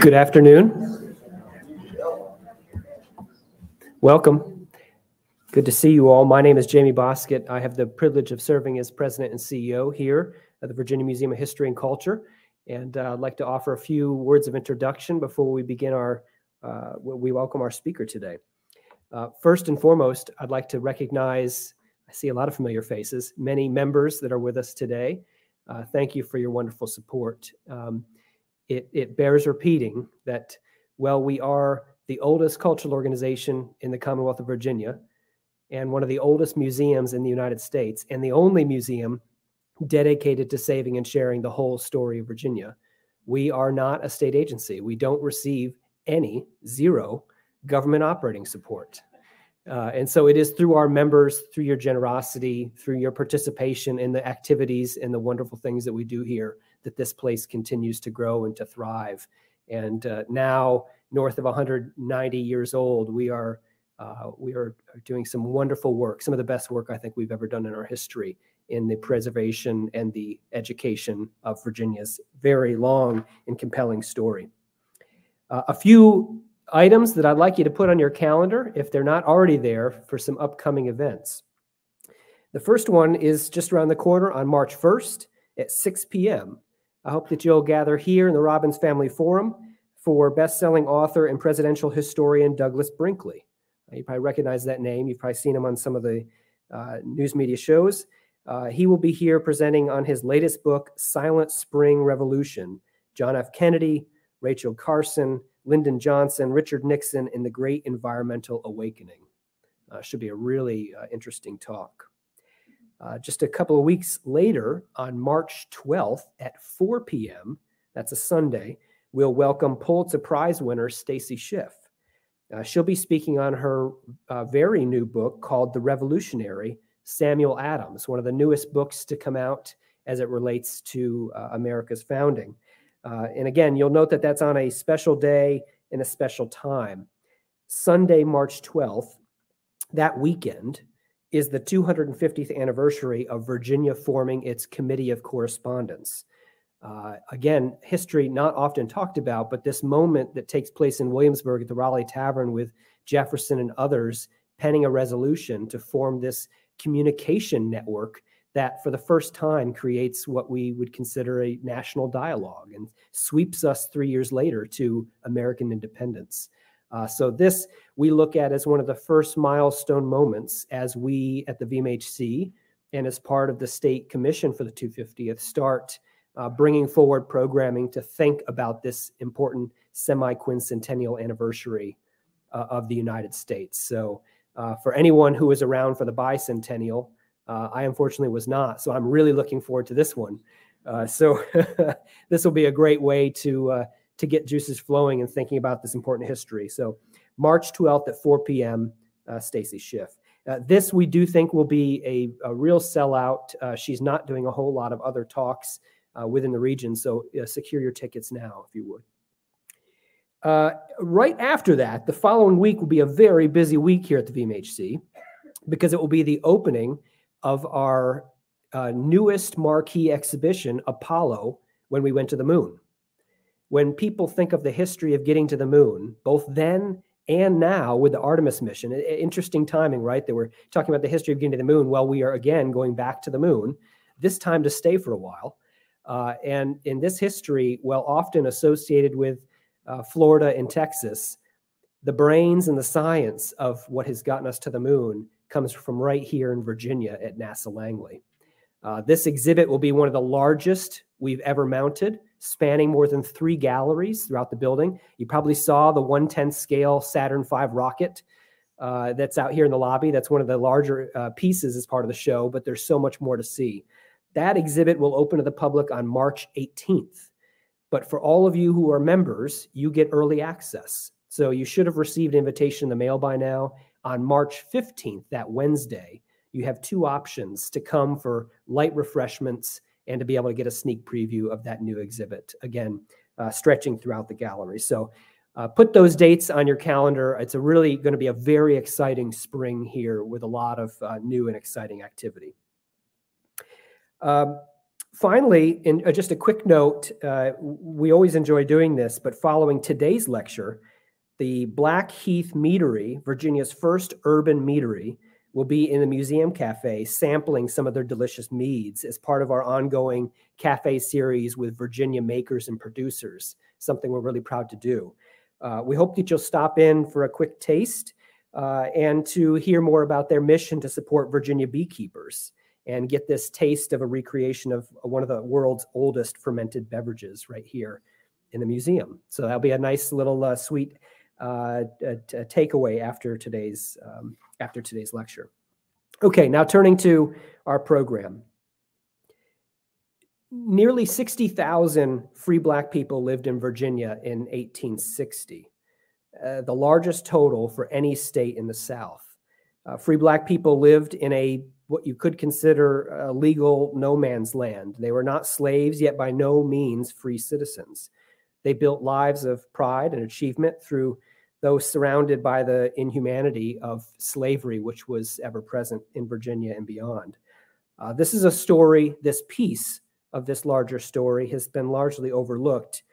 Good afternoon. Welcome. Good to see you all. My name is Jamie Bosket. I have the privilege of serving as president and CEO here at the Virginia Museum of History and Culture. And uh, I'd like to offer a few words of introduction before we begin our, uh, we welcome our speaker today. Uh, first and foremost, I'd like to recognize, I see a lot of familiar faces, many members that are with us today. Uh, thank you for your wonderful support. Um, it, it bears repeating that, well, we are the oldest cultural organization in the Commonwealth of Virginia and one of the oldest museums in the United States and the only museum dedicated to saving and sharing the whole story of Virginia. We are not a state agency. We don't receive any, zero, government operating support. Uh, and so it is through our members, through your generosity, through your participation in the activities and the wonderful things that we do here that this place continues to grow and to thrive. And uh, now, north of 190 years old, we are uh, we are doing some wonderful work, some of the best work I think we've ever done in our history in the preservation and the education of Virginia's very long and compelling story. Uh, a few items that I'd like you to put on your calendar if they're not already there for some upcoming events. The first one is just around the corner on March 1st at 6 p.m. I hope that you'll gather here in the Robins Family Forum for best-selling author and presidential historian Douglas Brinkley. You probably recognize that name. You've probably seen him on some of the uh, news media shows. Uh, he will be here presenting on his latest book, Silent Spring Revolution, John F. Kennedy, Rachel Carson, Lyndon Johnson, Richard Nixon, and the Great Environmental Awakening. Uh, should be a really uh, interesting talk. Uh, just a couple of weeks later, on March 12th at 4 p.m., that's a Sunday, we'll welcome Pulitzer Prize winner Stacy Schiff. Uh, she'll be speaking on her uh, very new book called The Revolutionary Samuel Adams, one of the newest books to come out as it relates to uh, America's founding. Uh, and again, you'll note that that's on a special day and a special time. Sunday, March 12th, that weekend, is the 250th anniversary of Virginia forming its Committee of Correspondence. Uh, again, history not often talked about, but this moment that takes place in Williamsburg at the Raleigh Tavern with Jefferson and others penning a resolution to form this communication network that for the first time creates what we would consider a national dialogue and sweeps us three years later to American independence. Uh, so this we look at as one of the first milestone moments as we at the VMHC and as part of the state commission for the 250th start uh, bringing forward programming to think about this important semi-quincentennial anniversary uh, of the United States. So uh, for anyone who was around for the bicentennial, uh, I unfortunately was not. So I'm really looking forward to this one. Uh, so this will be a great way to to get juices flowing and thinking about this important history. So March 12th at 4 p.m., uh, Stacy Schiff. Uh, this we do think will be a, a real sellout. Uh, she's not doing a whole lot of other talks uh, within the region, so uh, secure your tickets now if you would. Uh, right after that, the following week will be a very busy week here at the VMHC because it will be the opening of our newest marquee exhibition, Apollo, when we went to the moon when people think of the history of getting to the moon, both then and now with the Artemis mission, interesting timing, right? That we're talking about the history of getting to the moon. Well, we are again going back to the moon, this time to stay for a while. Uh, and in this history, well, often associated with uh, Florida and Texas, the brains and the science of what has gotten us to the moon comes from right here in Virginia at NASA Langley. Uh, this exhibit will be one of the largest we've ever mounted spanning more than three galleries throughout the building. You probably saw the 110 scale Saturn V rocket uh, that's out here in the lobby. That's one of the larger uh, pieces as part of the show, but there's so much more to see. That exhibit will open to the public on March 18th. But for all of you who are members, you get early access. So you should have received an invitation in the mail by now. On March 15th, that Wednesday, you have two options to come for light refreshments and to be able to get a sneak preview of that new exhibit. Again, uh, stretching throughout the gallery. So uh, put those dates on your calendar. It's really going to be a very exciting spring here with a lot of uh, new and exciting activity. Um, finally, in uh, just a quick note, uh, we always enjoy doing this, but following today's lecture, the Blackheath Meadery, Virginia's first urban meadery, will be in the museum cafe sampling some of their delicious meads as part of our ongoing cafe series with Virginia makers and producers, something we're really proud to do. Uh, we hope that you'll stop in for a quick taste uh, and to hear more about their mission to support Virginia beekeepers and get this taste of a recreation of one of the world's oldest fermented beverages right here in the museum. So that'll be a nice little uh, sweet uh, takeaway after today's um, after today's lecture. Okay, now turning to our program. Nearly 60,000 free black people lived in Virginia in 1860, uh, the largest total for any state in the South. Uh, free black people lived in a what you could consider a legal no man's land. They were not slaves, yet by no means free citizens. They built lives of pride and achievement through those surrounded by the inhumanity of slavery, which was ever present in Virginia and beyond. Uh, this is a story, this piece of this larger story has been largely overlooked.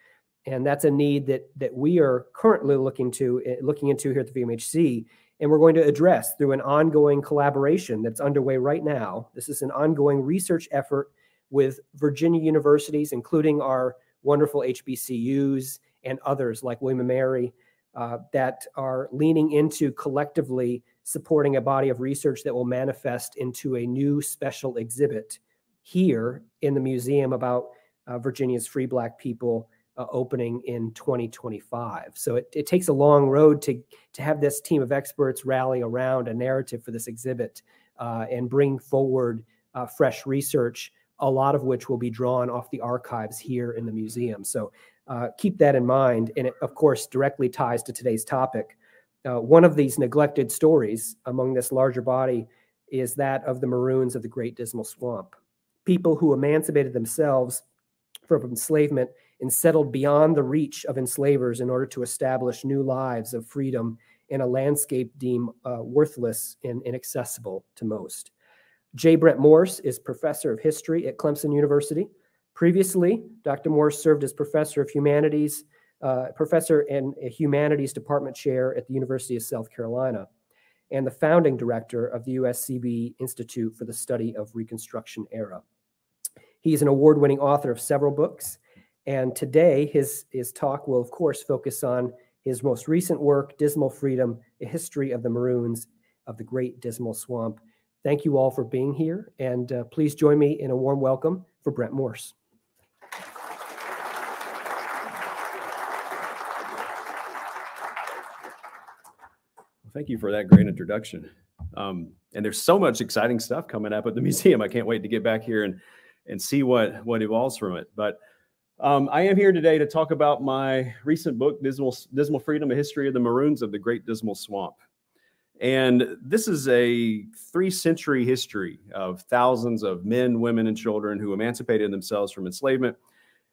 And that's a need that, that we are currently looking to eh, looking into here at the VMHC, and we're going to address through an ongoing collaboration that's underway right now. This is an ongoing research effort with Virginia universities, including our wonderful HBCUs and others like William & Mary, uh, that are leaning into collectively supporting a body of research that will manifest into a new special exhibit here in the museum about uh, Virginia's free black people uh, opening in 2025. So it, it, takes a long road to, to have this team of experts rally around a narrative for this exhibit uh, and bring forward uh, fresh research, a lot of which will be drawn off the archives here in the museum. So uh, keep that in mind. And it, of course, directly ties to today's topic. Uh, one of these neglected stories among this larger body is that of the Maroons of the Great Dismal Swamp, people who emancipated themselves from enslavement and settled beyond the reach of enslavers in order to establish new lives of freedom in a landscape deemed uh, worthless and inaccessible to most. J. Brent Morris is professor of history at Clemson University Previously, Dr. Morris served as professor of humanities, uh, professor and humanities department chair at the University of South Carolina, and the founding director of the USCB Institute for the Study of Reconstruction Era. He's an award winning author of several books, and today his, his talk will, of course, focus on his most recent work, Dismal Freedom A History of the Maroons of the Great Dismal Swamp. Thank you all for being here, and uh, please join me in a warm welcome for Brent Morris. thank you for that great introduction. Um, and there's so much exciting stuff coming up at the museum. I can't wait to get back here and and see what what evolves from it. But um, I am here today to talk about my recent book, Dismal, Dismal Freedom: A History of the Maroons of the Great Dismal Swamp. And this is a three century history of thousands of men, women, and children who emancipated themselves from enslavement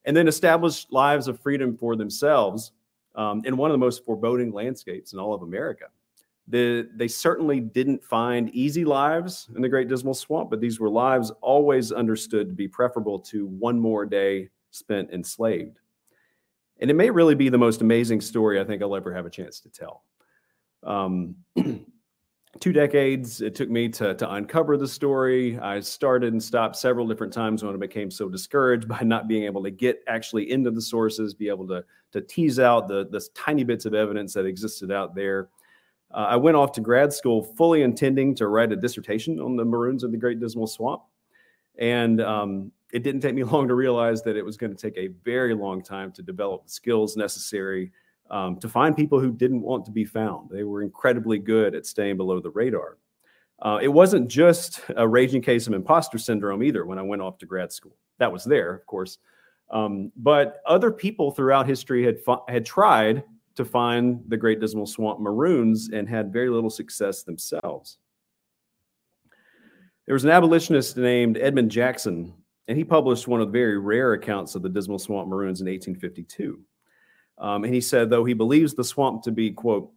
and then established lives of freedom for themselves um, in one of the most foreboding landscapes in all of America. The, they certainly didn't find easy lives in the Great Dismal Swamp, but these were lives always understood to be preferable to one more day spent enslaved. And it may really be the most amazing story I think I'll ever have a chance to tell. Um, two decades it took me to, to uncover the story. I started and stopped several different times when I became so discouraged by not being able to get actually into the sources, be able to, to tease out the, the tiny bits of evidence that existed out there. Uh, I went off to grad school fully intending to write a dissertation on the Maroons of the Great Dismal Swamp. And um, it didn't take me long to realize that it was going to take a very long time to develop the skills necessary um, to find people who didn't want to be found. They were incredibly good at staying below the radar. Uh, it wasn't just a raging case of imposter syndrome either when I went off to grad school. That was there, of course. Um, but other people throughout history had, had tried to find the Great Dismal Swamp Maroons and had very little success themselves. There was an abolitionist named Edmund Jackson, and he published one of the very rare accounts of the Dismal Swamp Maroons in 1852. Um, and he said, though he believes the swamp to be, quote,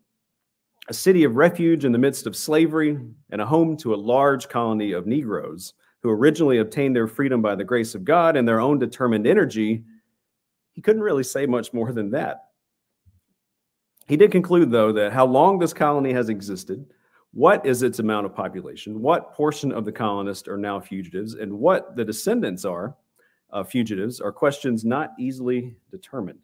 a city of refuge in the midst of slavery and a home to a large colony of Negroes who originally obtained their freedom by the grace of God and their own determined energy, he couldn't really say much more than that. He did conclude, though, that how long this colony has existed, what is its amount of population, what portion of the colonists are now fugitives, and what the descendants are of fugitives are questions not easily determined.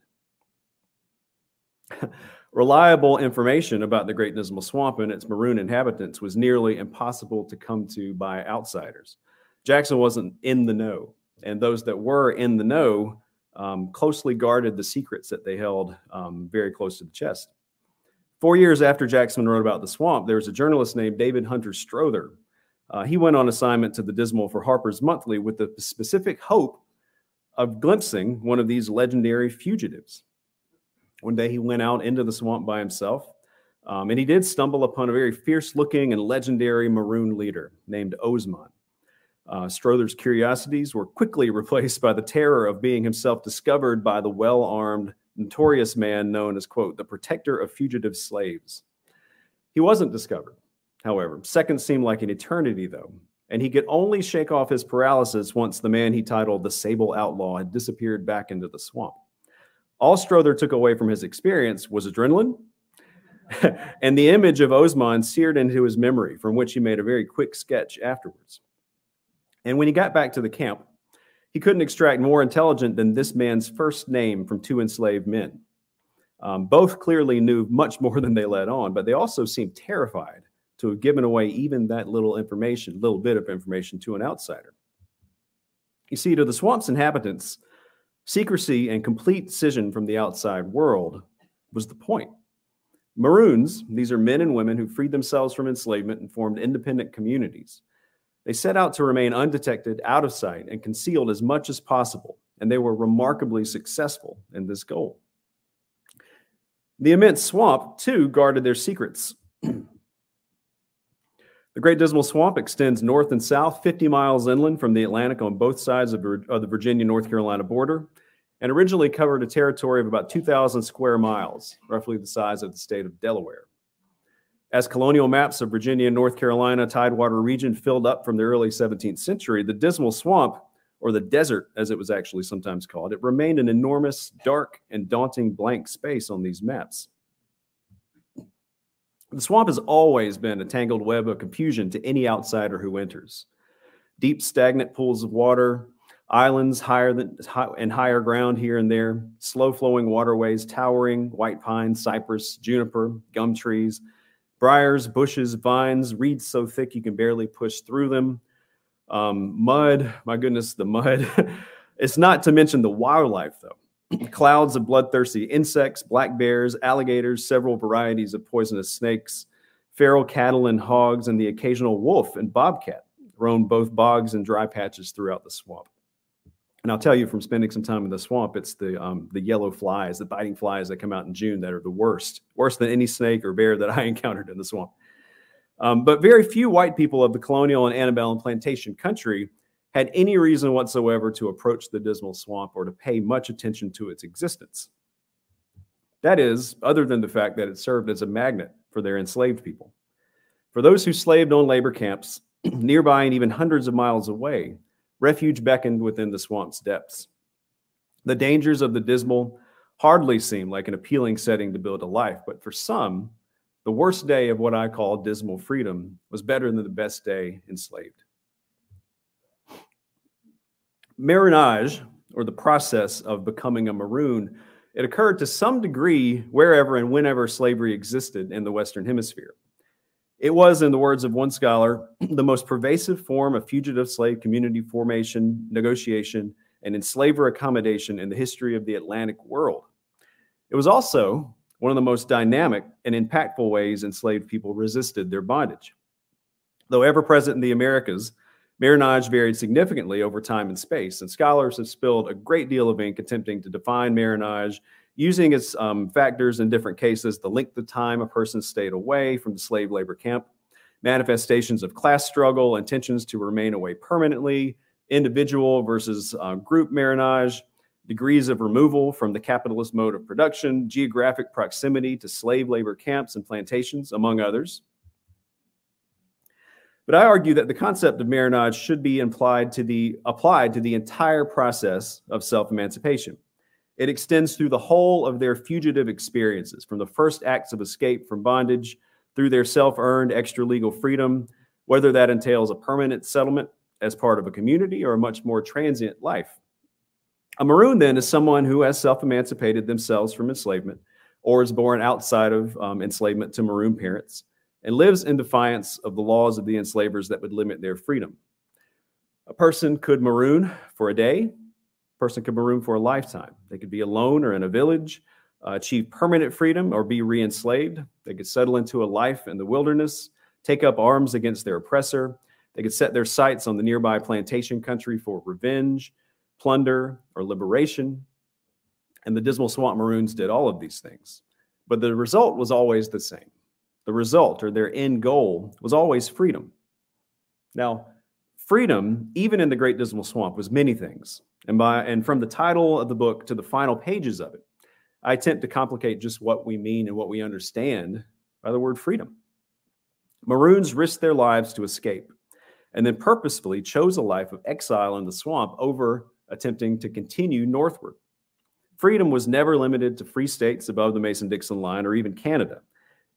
Reliable information about the Great Dismal Swamp and its maroon inhabitants was nearly impossible to come to by outsiders. Jackson wasn't in the know, and those that were in the know um, closely guarded the secrets that they held um, very close to the chest. Four years after Jackson wrote about the swamp, there was a journalist named David Hunter Strother. Uh, he went on assignment to the Dismal for Harper's Monthly with the specific hope of glimpsing one of these legendary fugitives. One day he went out into the swamp by himself, um, and he did stumble upon a very fierce looking and legendary maroon leader named Osman. Uh, Strother's curiosities were quickly replaced by the terror of being himself discovered by the well armed, notorious man known as, quote, the protector of fugitive slaves. He wasn't discovered, however. Seconds seemed like an eternity, though, and he could only shake off his paralysis once the man he titled the Sable Outlaw had disappeared back into the swamp. All Strother took away from his experience was adrenaline and the image of Osman seared into his memory, from which he made a very quick sketch afterwards. And when he got back to the camp, he couldn't extract more intelligent than this man's first name from two enslaved men. Um, both clearly knew much more than they let on, but they also seemed terrified to have given away even that little information, little bit of information to an outsider. You see, to the swamp's inhabitants, secrecy and complete decision from the outside world was the point. Maroons, these are men and women who freed themselves from enslavement and formed independent communities. They set out to remain undetected, out of sight, and concealed as much as possible, and they were remarkably successful in this goal. The immense swamp, too, guarded their secrets. the Great Dismal Swamp extends north and south 50 miles inland from the Atlantic on both sides of, of the Virginia North Carolina border and originally covered a territory of about 2,000 square miles, roughly the size of the state of Delaware. As colonial maps of Virginia and North Carolina Tidewater region filled up from the early 17th century, the Dismal Swamp, or the desert as it was actually sometimes called, it remained an enormous, dark, and daunting blank space on these maps. The swamp has always been a tangled web of confusion to any outsider who enters. Deep, stagnant pools of water, islands higher than and higher ground here and there, slow flowing waterways, towering white pine, cypress, juniper, gum trees, briars, bushes, vines, reeds so thick you can barely push through them. Um, mud, my goodness, the mud. it's not to mention the wildlife, though. Clouds of bloodthirsty insects, black bears, alligators, several varieties of poisonous snakes, feral cattle and hogs, and the occasional wolf and bobcat roam both bogs and dry patches throughout the swamp. And I'll tell you from spending some time in the swamp, it's the um, the yellow flies, the biting flies that come out in June that are the worst, worse than any snake or bear that I encountered in the swamp. Um, but very few white people of the colonial and antebellum plantation country had any reason whatsoever to approach the dismal swamp or to pay much attention to its existence. That is, other than the fact that it served as a magnet for their enslaved people. For those who slaved on labor camps nearby and even hundreds of miles away, refuge beckoned within the swamp's depths. The dangers of the dismal hardly seem like an appealing setting to build a life, but for some, the worst day of what I call dismal freedom was better than the best day enslaved. Marronage, or the process of becoming a maroon, it occurred to some degree wherever and whenever slavery existed in the Western Hemisphere. It was, in the words of one scholar, the most pervasive form of fugitive slave community formation, negotiation, and enslaver accommodation in the history of the Atlantic world. It was also one of the most dynamic and impactful ways enslaved people resisted their bondage. Though ever present in the Americas, marronage varied significantly over time and space, and scholars have spilled a great deal of ink attempting to define marronage using its um, factors in different cases the length of time a person stayed away from the slave labor camp, manifestations of class struggle, intentions to remain away permanently, individual versus uh, group marronage, degrees of removal from the capitalist mode of production, geographic proximity to slave labor camps and plantations, among others. But I argue that the concept of marronage should be implied to the, applied to the entire process of self emancipation. It extends through the whole of their fugitive experiences, from the first acts of escape from bondage through their self earned extra legal freedom, whether that entails a permanent settlement as part of a community or a much more transient life. A maroon, then, is someone who has self emancipated themselves from enslavement or is born outside of um, enslavement to maroon parents and lives in defiance of the laws of the enslavers that would limit their freedom. A person could maroon for a day, a person could maroon for a lifetime. They could be alone or in a village, uh, achieve permanent freedom, or be re enslaved. They could settle into a life in the wilderness, take up arms against their oppressor. They could set their sights on the nearby plantation country for revenge, plunder, or liberation. And the Dismal Swamp Maroons did all of these things. But the result was always the same the result or their end goal was always freedom. Now, freedom, even in the Great Dismal Swamp, was many things. And, by, and from the title of the book to the final pages of it, I attempt to complicate just what we mean and what we understand by the word freedom. Maroons risked their lives to escape and then purposefully chose a life of exile in the swamp over attempting to continue northward. Freedom was never limited to free states above the Mason Dixon line or even Canada.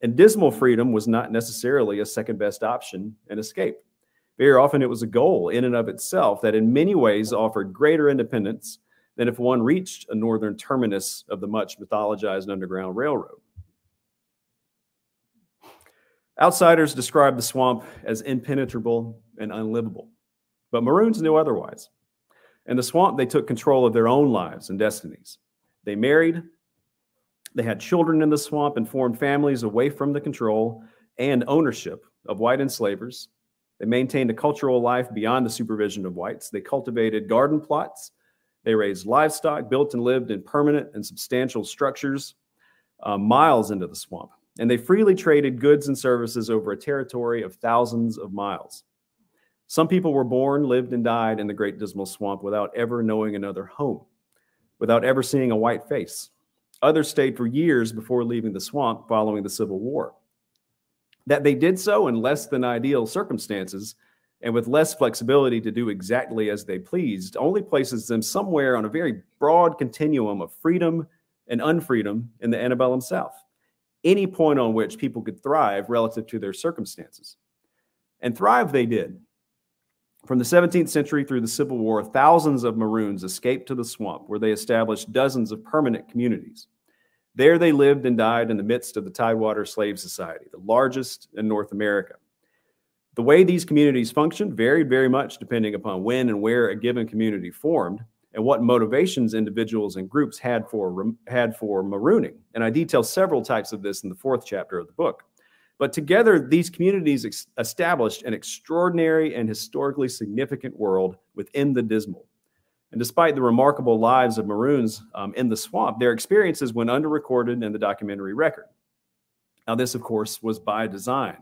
And dismal freedom was not necessarily a second best option and escape. Very often it was a goal in and of itself that in many ways offered greater independence than if one reached a northern terminus of the much mythologized Underground Railroad. Outsiders describe the swamp as impenetrable and unlivable, but Maroons knew otherwise. In the swamp, they took control of their own lives and destinies. They married, they had children in the swamp and formed families away from the control and ownership of white enslavers. They maintained a cultural life beyond the supervision of whites. They cultivated garden plots. They raised livestock, built and lived in permanent and substantial structures uh, miles into the swamp. And they freely traded goods and services over a territory of thousands of miles. Some people were born, lived, and died in the Great Dismal Swamp without ever knowing another home, without ever seeing a white face. Others stayed for years before leaving the swamp following the Civil War. That they did so in less than ideal circumstances and with less flexibility to do exactly as they pleased only places them somewhere on a very broad continuum of freedom and unfreedom in the antebellum South, any point on which people could thrive relative to their circumstances. And thrive they did. From the 17th century through the Civil War, thousands of Maroons escaped to the swamp where they established dozens of permanent communities. There they lived and died in the midst of the Tidewater Slave Society, the largest in North America. The way these communities functioned varied very much depending upon when and where a given community formed and what motivations individuals and groups had for, had for marooning. And I detail several types of this in the fourth chapter of the book. But together, these communities ex- established an extraordinary and historically significant world within the dismal. And despite the remarkable lives of Maroons um, in the swamp, their experiences went underrecorded in the documentary record. Now, this, of course, was by design.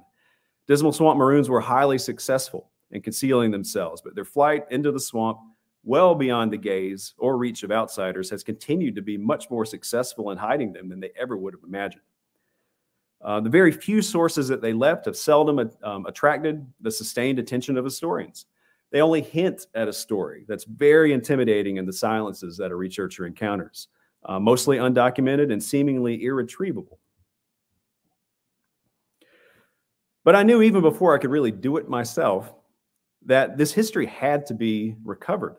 Dismal Swamp Maroons were highly successful in concealing themselves, but their flight into the swamp, well beyond the gaze or reach of outsiders, has continued to be much more successful in hiding them than they ever would have imagined. Uh, the very few sources that they left have seldom um, attracted the sustained attention of historians. They only hint at a story that's very intimidating in the silences that a researcher encounters, uh, mostly undocumented and seemingly irretrievable. But I knew even before I could really do it myself that this history had to be recovered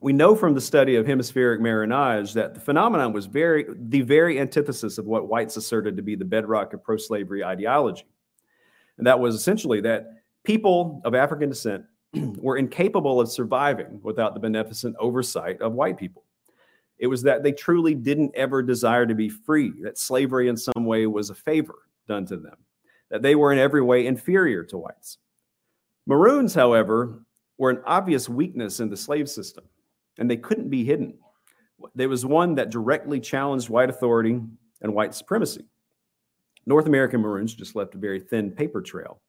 we know from the study of hemispheric marronage that the phenomenon was very the very antithesis of what whites asserted to be the bedrock of pro-slavery ideology. And that was essentially that people of african descent were incapable of surviving without the beneficent oversight of white people. It was that they truly didn't ever desire to be free that slavery in some way was a favor done to them that they were in every way inferior to whites. Maroons however were an obvious weakness in the slave system and they couldn't be hidden. There was one that directly challenged white authority and white supremacy. North American Maroons just left a very thin paper trail.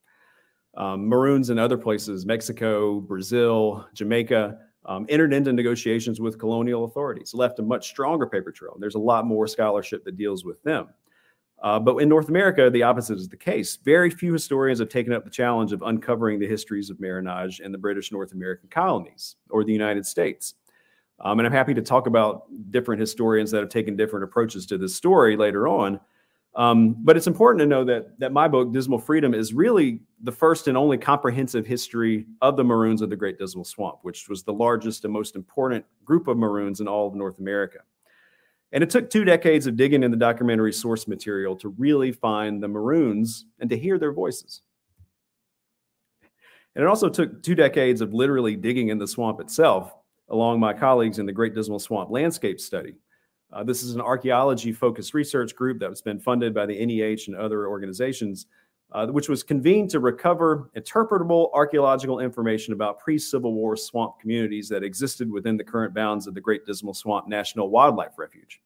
Um, Maroons in other places, Mexico, Brazil, Jamaica, um, entered into negotiations with colonial authorities, left a much stronger paper trail. There's a lot more scholarship that deals with them. Uh, but in North America, the opposite is the case. Very few historians have taken up the challenge of uncovering the histories of marronage in the British North American colonies or the United States. Um, and I'm happy to talk about different historians that have taken different approaches to this story later on. Um, but it's important to know that, that my book, Dismal Freedom, is really the first and only comprehensive history of the Maroons of the Great Dismal Swamp, which was the largest and most important group of Maroons in all of North America. And it took two decades of digging in the documentary source material to really find the Maroons and to hear their voices. And it also took two decades of literally digging in the swamp itself, along my colleagues in the Great Dismal Swamp Landscape Study. Uh, this is an archaeology focused research group that's been funded by the NEH and other organizations, uh, which was convened to recover interpretable archaeological information about pre Civil War swamp communities that existed within the current bounds of the Great Dismal Swamp National Wildlife Refuge.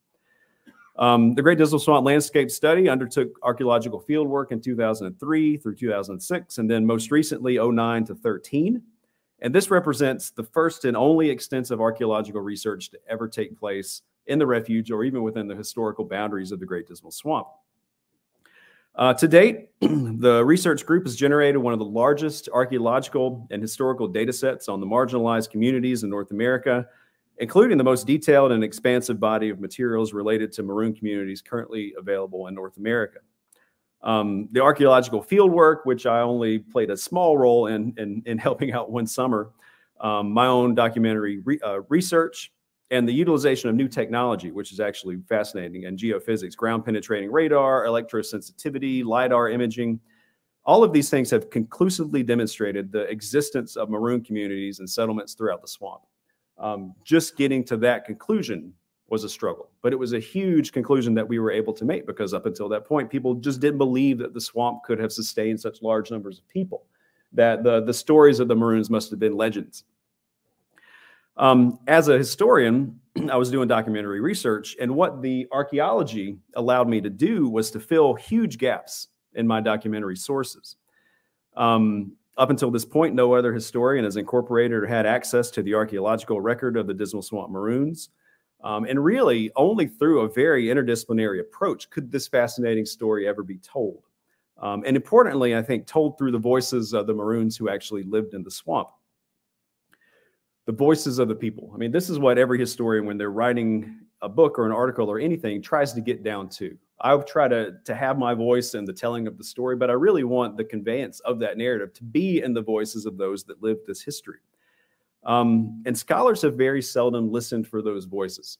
Um, the Great Dismal Swamp Landscape Study undertook archaeological fieldwork in 2003 through 2006, and then most recently 09 to 13. And this represents the first and only extensive archaeological research to ever take place in the refuge or even within the historical boundaries of the Great Dismal Swamp. Uh, to date, the research group has generated one of the largest archaeological and historical data sets on the marginalized communities in North America, including the most detailed and expansive body of materials related to Maroon communities currently available in North America. Um, the archaeological fieldwork, which I only played a small role in, in, in helping out one summer, um, my own documentary re, uh, research, and the utilization of new technology, which is actually fascinating, and geophysics, ground penetrating radar, electrosensitivity, LIDAR imaging. All of these things have conclusively demonstrated the existence of maroon communities and settlements throughout the swamp. Um, just getting to that conclusion was a struggle, but it was a huge conclusion that we were able to make because up until that point, people just didn't believe that the swamp could have sustained such large numbers of people, that the, the stories of the Maroons must have been legends. Um, as a historian, I was doing documentary research, and what the archaeology allowed me to do was to fill huge gaps in my documentary sources. Um, up until this point, no other historian has incorporated or had access to the archaeological record of the Dismal Swamp Maroons. Um, and really, only through a very interdisciplinary approach could this fascinating story ever be told. Um, and importantly, I think told through the voices of the Maroons who actually lived in the swamp the voices of the people. I mean, this is what every historian, when they're writing a book or an article or anything, tries to get down to. I try to, to have my voice in the telling of the story, but I really want the conveyance of that narrative to be in the voices of those that lived this history. Um, and scholars have very seldom listened for those voices.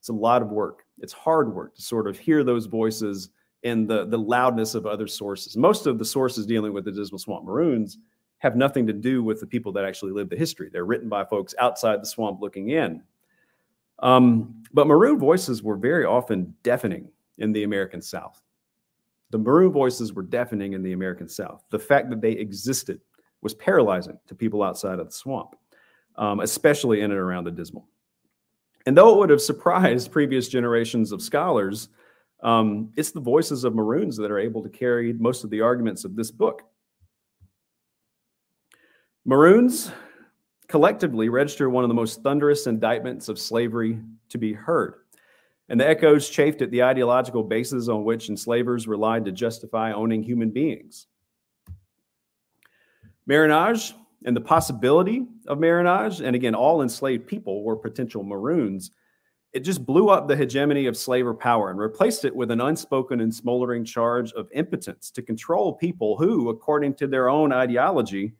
It's a lot of work. It's hard work to sort of hear those voices in the, the loudness of other sources. Most of the sources dealing with the Dismal Swamp Maroons have nothing to do with the people that actually live the history. They're written by folks outside the swamp looking in. Um, but maroon voices were very often deafening in the American South. The maroon voices were deafening in the American South. The fact that they existed was paralyzing to people outside of the swamp, um, especially in and around the Dismal. And though it would have surprised previous generations of scholars, um, it's the voices of Maroons that are able to carry most of the arguments of this book. Maroons collectively register one of the most thunderous indictments of slavery to be heard. And the echoes chafed at the ideological basis on which enslavers relied to justify owning human beings. Marronage and the possibility of marronage, and again, all enslaved people were potential maroons. It just blew up the hegemony of slaver power and replaced it with an unspoken and smoldering charge of impotence to control people who, according to their own ideology,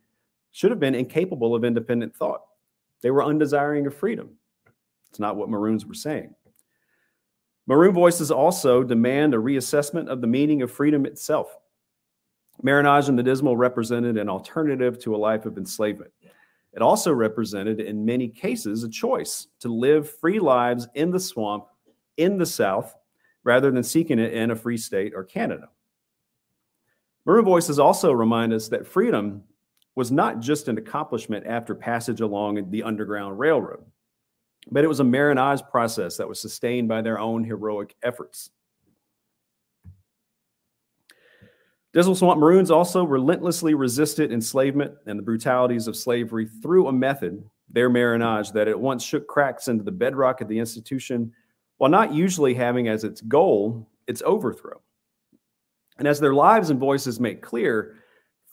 should have been incapable of independent thought. They were undesiring of freedom. It's not what Maroons were saying. Maroon voices also demand a reassessment of the meaning of freedom itself. Marronage and the Dismal represented an alternative to a life of enslavement. It also represented, in many cases, a choice to live free lives in the swamp in the South rather than seeking it in a free state or Canada. Maroon voices also remind us that freedom was not just an accomplishment after passage along the Underground Railroad, but it was a marronage process that was sustained by their own heroic efforts. Dismal Swamp Maroons also relentlessly resisted enslavement and the brutalities of slavery through a method, their marronage, that at once shook cracks into the bedrock of the institution while not usually having as its goal its overthrow. And as their lives and voices make clear,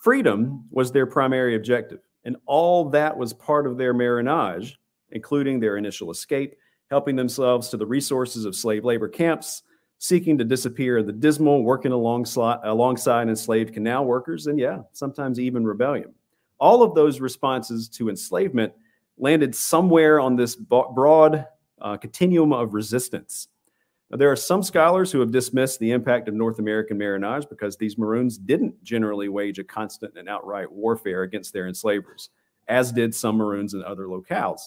freedom was their primary objective. And all that was part of their marronage, including their initial escape, helping themselves to the resources of slave labor camps, seeking to disappear the dismal, working alongside, alongside enslaved canal workers, and yeah, sometimes even rebellion. All of those responses to enslavement landed somewhere on this broad uh, continuum of resistance. Now, there are some scholars who have dismissed the impact of North American marronage because these Maroons didn't generally wage a constant and outright warfare against their enslavers, as did some Maroons in other locales.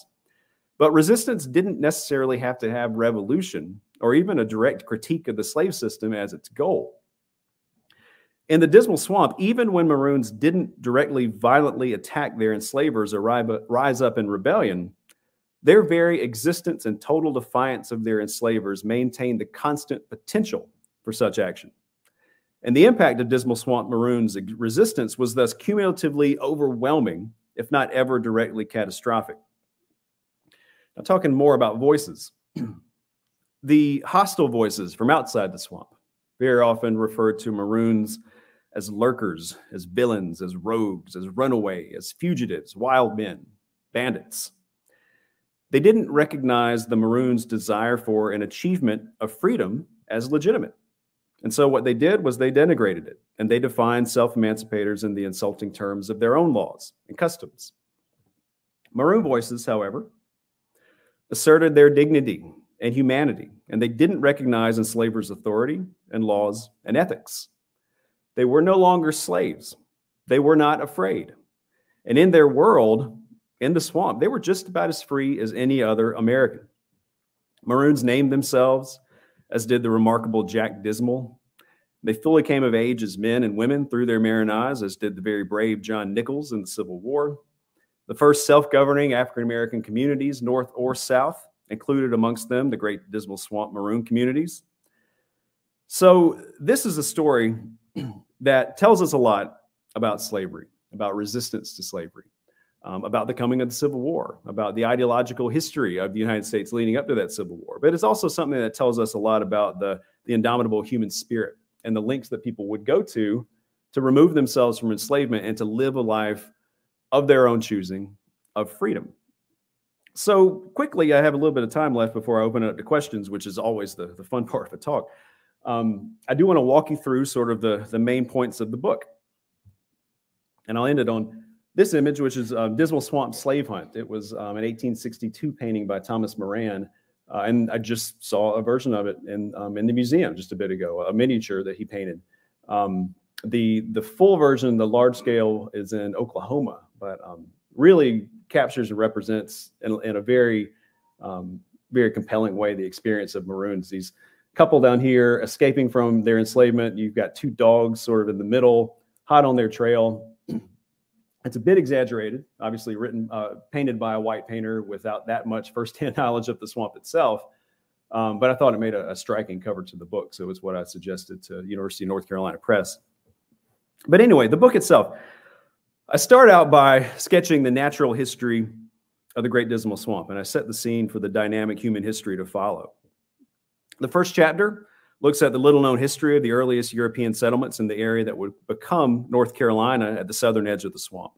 But resistance didn't necessarily have to have revolution or even a direct critique of the slave system as its goal. In the Dismal Swamp, even when Maroons didn't directly violently attack their enslavers or rise up in rebellion, their very existence and total defiance of their enslavers maintained the constant potential for such action. And the impact of Dismal Swamp Maroons' resistance was thus cumulatively overwhelming, if not ever directly catastrophic. Now, talking more about voices, the hostile voices from outside the swamp very often referred to Maroons as lurkers, as villains, as rogues, as runaway, as fugitives, wild men, bandits. They didn't recognize the Maroons' desire for an achievement of freedom as legitimate. And so what they did was they denigrated it and they defined self emancipators in the insulting terms of their own laws and customs. Maroon voices, however, asserted their dignity and humanity, and they didn't recognize enslavers' authority and laws and ethics. They were no longer slaves. They were not afraid. And in their world, in the swamp, they were just about as free as any other American. Maroons named themselves, as did the remarkable Jack Dismal. They fully came of age as men and women through their marronage, as did the very brave John Nichols in the Civil War. The first self governing African American communities, North or South, included amongst them the great Dismal Swamp Maroon communities. So, this is a story that tells us a lot about slavery, about resistance to slavery, um, about the coming of the Civil War, about the ideological history of the United States leading up to that Civil War. But it's also something that tells us a lot about the, the indomitable human spirit and the links that people would go to to remove themselves from enslavement and to live a life of their own choosing of freedom. So, quickly, I have a little bit of time left before I open it up to questions, which is always the, the fun part of a talk um, I do want to walk you through sort of the, the main points of the book. And I'll end it on this image, which is um, Dismal Swamp Slave Hunt. It was um, an 1862 painting by Thomas Moran. Uh, and I just saw a version of it in, um, in the museum just a bit ago, a miniature that he painted. Um, the, the full version, the large scale, is in Oklahoma, but um, really captures and represents in, in a very, very compelling way the experience of Maroons. These couple down here escaping from their enslavement. You've got two dogs sort of in the middle, hot on their trail. It's a bit exaggerated, obviously written, uh, painted by a white painter without that much firsthand knowledge of the swamp itself. Um, but I thought it made a, a, striking cover to the book, so it's what I suggested to University of North Carolina Press. But anyway, the book itself, I start out by sketching the natural history of the Great Dismal Swamp, and I set the scene for the dynamic human history to follow. The first chapter looks at the little known history of the earliest European settlements in the area that would become North Carolina at the southern edge of the swamp.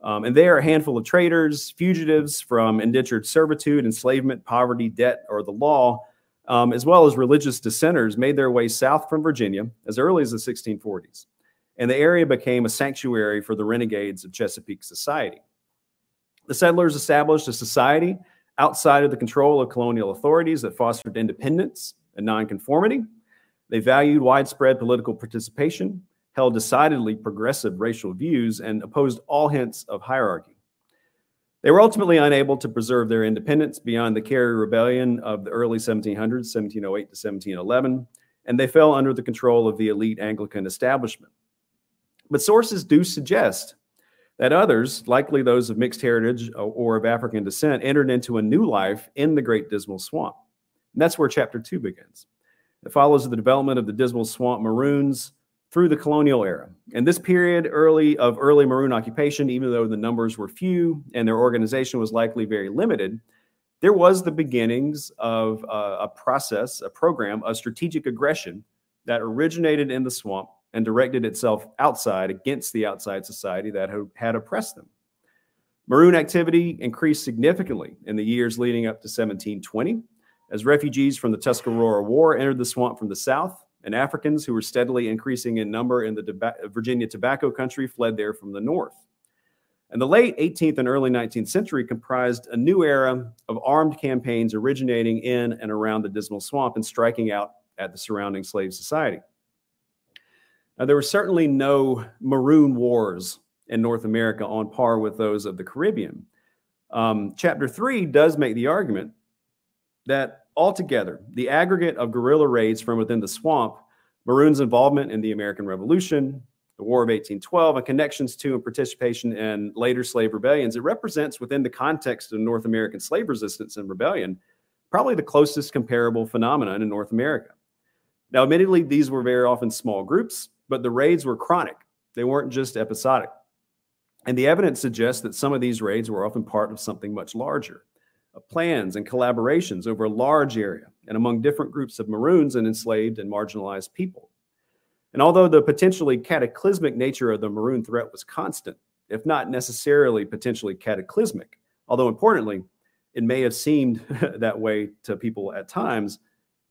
Um, and there, a handful of traders, fugitives from indentured servitude, enslavement, poverty, debt, or the law, um, as well as religious dissenters, made their way south from Virginia as early as the 1640s. And the area became a sanctuary for the renegades of Chesapeake society. The settlers established a society outside of the control of colonial authorities that fostered independence and nonconformity. They valued widespread political participation, held decidedly progressive racial views, and opposed all hints of hierarchy. They were ultimately unable to preserve their independence beyond the Cary Rebellion of the early 1700s, 1708 to 1711, and they fell under the control of the elite Anglican establishment. But sources do suggest that others, likely those of mixed heritage or of African descent, entered into a new life in the Great Dismal Swamp. And that's where chapter two begins. It follows the development of the Dismal Swamp Maroons through the colonial era. And this period early of early Maroon occupation, even though the numbers were few and their organization was likely very limited, there was the beginnings of uh, a process, a program of strategic aggression that originated in the swamp and directed itself outside against the outside society that had oppressed them. Maroon activity increased significantly in the years leading up to 1720 as refugees from the Tuscarora War entered the swamp from the south, and Africans who were steadily increasing in number in the Virginia tobacco country fled there from the north. And the late 18th and early 19th century comprised a new era of armed campaigns originating in and around the Dismal Swamp and striking out at the surrounding slave society. Now, there were certainly no maroon wars in North America on par with those of the Caribbean. Um, chapter three does make the argument that altogether, the aggregate of guerrilla raids from within the swamp, Maroons' involvement in the American Revolution, the War of 1812, and connections to and participation in later slave rebellions, it represents within the context of North American slave resistance and rebellion probably the closest comparable phenomenon in North America. Now, admittedly, these were very often small groups, but the raids were chronic. They weren't just episodic. And the evidence suggests that some of these raids were often part of something much larger plans and collaborations over a large area and among different groups of Maroons and enslaved and marginalized people. And although the potentially cataclysmic nature of the Maroon threat was constant, if not necessarily potentially cataclysmic, although importantly, it may have seemed that way to people at times,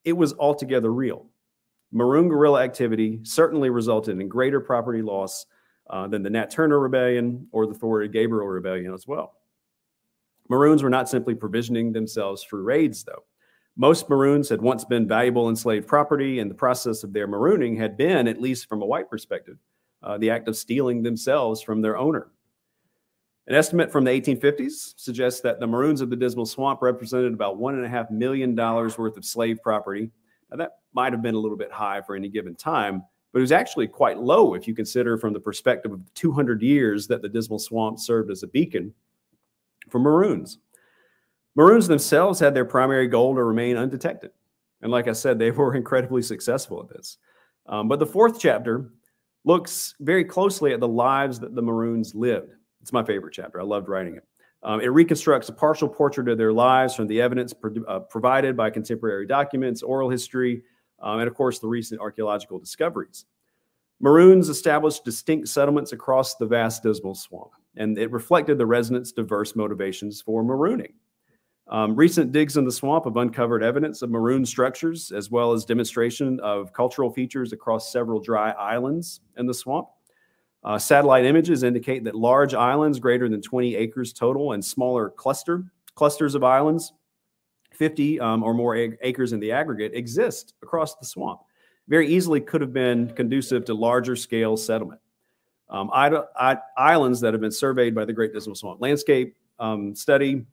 it was altogether real. Maroon guerrilla activity certainly resulted in greater property loss uh, than the Nat Turner Rebellion or the thwarted Gabriel Rebellion as well. Maroons were not simply provisioning themselves for raids, though. Most Maroons had once been valuable enslaved property, and the process of their marooning had been, at least from a white perspective, uh, the act of stealing themselves from their owner. An estimate from the 1850s suggests that the Maroons of the Dismal Swamp represented about $1.5 million worth of slave property. Now, that might have been a little bit high for any given time, but it was actually quite low if you consider from the perspective of 200 years that the Dismal Swamp served as a beacon for Maroons. Maroons themselves had their primary goal to remain undetected. And like I said, they were incredibly successful at this. Um, but the fourth chapter looks very closely at the lives that the Maroons lived. It's my favorite chapter. I loved writing it. Um, it reconstructs a partial portrait of their lives from the evidence pro- uh, provided by contemporary documents, oral history, um, and of course, the recent archaeological discoveries. Maroons established distinct settlements across the vast Dismal Swamp, and it reflected the residents' diverse motivations for marooning. Um, recent digs in the swamp have uncovered evidence of maroon structures, as well as demonstration of cultural features across several dry islands in the swamp. Uh, satellite images indicate that large islands greater than 20 acres total and smaller cluster clusters of islands, 50 um, or more acres in the aggregate, exist across the swamp very easily could have been conducive to larger scale settlement. Um, islands that have been surveyed by the Great Dismal Swamp Landscape um, Study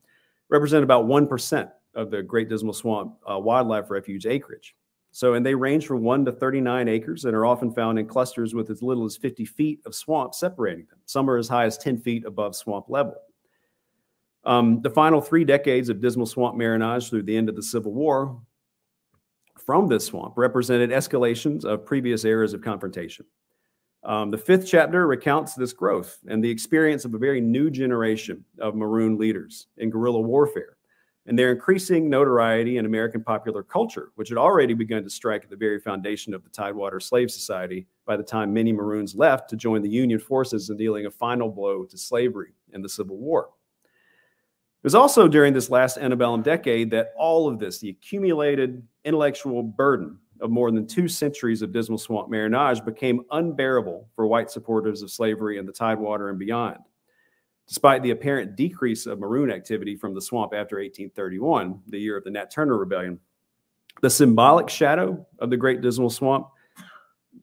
represent about 1% of the Great Dismal Swamp uh, wildlife refuge acreage. So, and they range from 1 to 39 acres and are often found in clusters with as little as 50 feet of swamp separating them. Some are as high as 10 feet above swamp level. Um, the final three decades of dismal swamp marronage through the end of the Civil War from this swamp represented escalations of previous eras of confrontation. Um, the fifth chapter recounts this growth and the experience of a very new generation of Maroon leaders in guerrilla warfare and their increasing notoriety in American popular culture, which had already begun to strike at the very foundation of the Tidewater Slave Society by the time many Maroons left to join the Union forces in dealing a final blow to slavery in the Civil War. It was also during this last antebellum decade that all of this, the accumulated intellectual burden of more than two centuries of dismal swamp marronage, became unbearable for white supporters of slavery in the Tidewater and beyond. Despite the apparent decrease of maroon activity from the swamp after 1831, the year of the Nat Turner Rebellion, the symbolic shadow of the Great Dismal Swamp